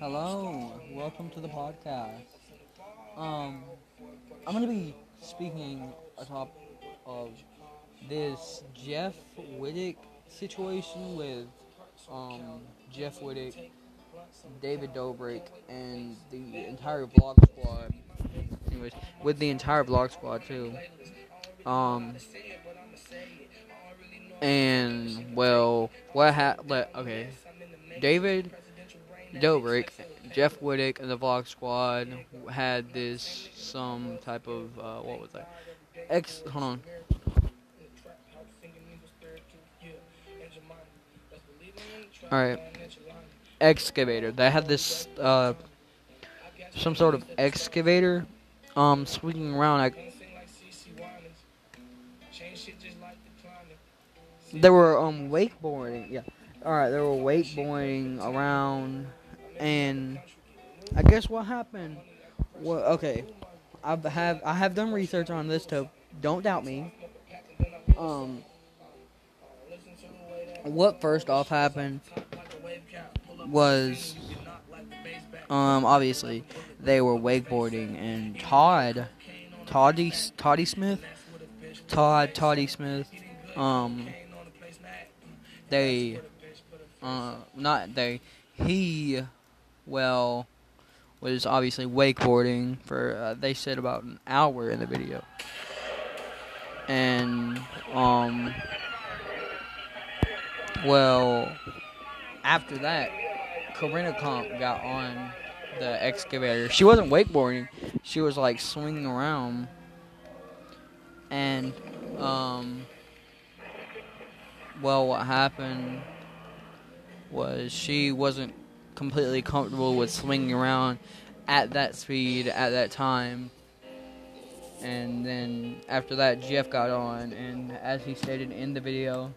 Hello, welcome to the podcast. Um, I'm gonna be speaking atop of this Jeff Wittek situation with um, Jeff Wittek, David Dobrik, and the entire Vlog Squad. Anyways, with the entire Vlog Squad too. Um, and well, what happened? Okay, David Dobrik, Jeff Wittick, and the Vlog Squad had this some type of uh, what was that? Ex. Hold on. All right. Excavator. They had this uh, some sort of excavator um swinging around. Like, they were um wakeboarding. Yeah. All right. They were wakeboarding around, and I guess what happened. Well, okay. I have I have done research on this too. Don't doubt me. Um, what first off happened was um obviously they were wakeboarding and Todd Toddy Toddy Smith Todd Toddy Smith um they uh not they he well was obviously wakeboarding for uh, they said about an hour in the video and um well after that Corinna Kopf got on the excavator. She wasn't wakeboarding. She was like swinging around. And um well what happened was she wasn't completely comfortable with swinging around at that speed at that time. And then after that Jeff got on and as he stated in the video,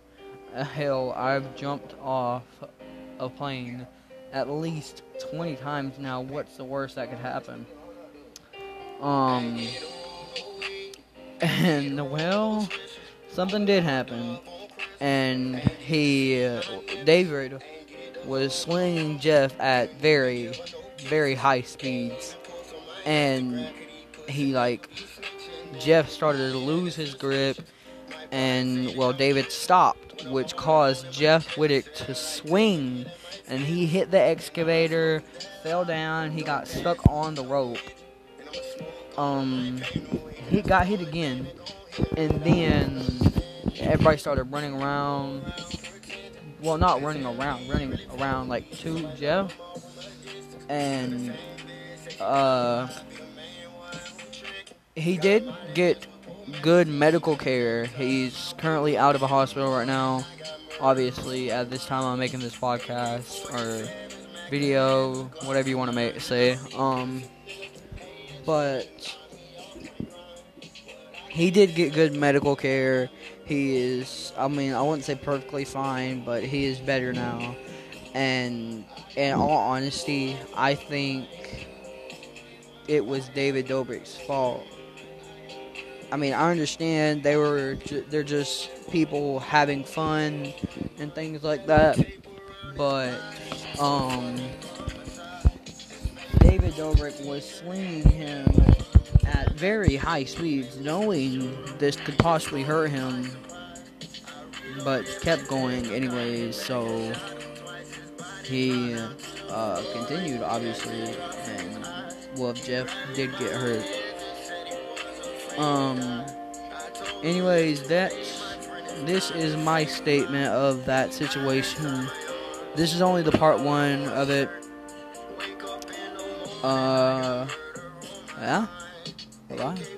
hell, I've jumped off a plane at least 20 times now. What's the worst that could happen? Um, and well, something did happen, and he, uh, David, was swinging Jeff at very, very high speeds, and he like Jeff started to lose his grip, and well, David stopped, which caused Jeff Wittek to swing and he hit the excavator, fell down, he got stuck on the rope. Um, he got hit again, and then everybody started running around. Well, not running around, running around like to Jeff, and uh, he did get good medical care. He's currently out of a hospital right now obviously at this time I'm making this podcast or video, whatever you want to make say. Um, but he did get good medical care. He is, I mean, I wouldn't say perfectly fine, but he is better now. And in all honesty, I think it was David Dobrik's fault. I mean, I understand they were ju- they're just people having fun and things like that, but um, David Dobrik was swinging him at very high speeds, knowing this could possibly hurt him, but kept going anyways. So he uh, continued, obviously, and well, Jeff did get hurt. Um. Anyways, that's this is my statement of that situation. This is only the part one of it. Uh. Yeah. Bye bye.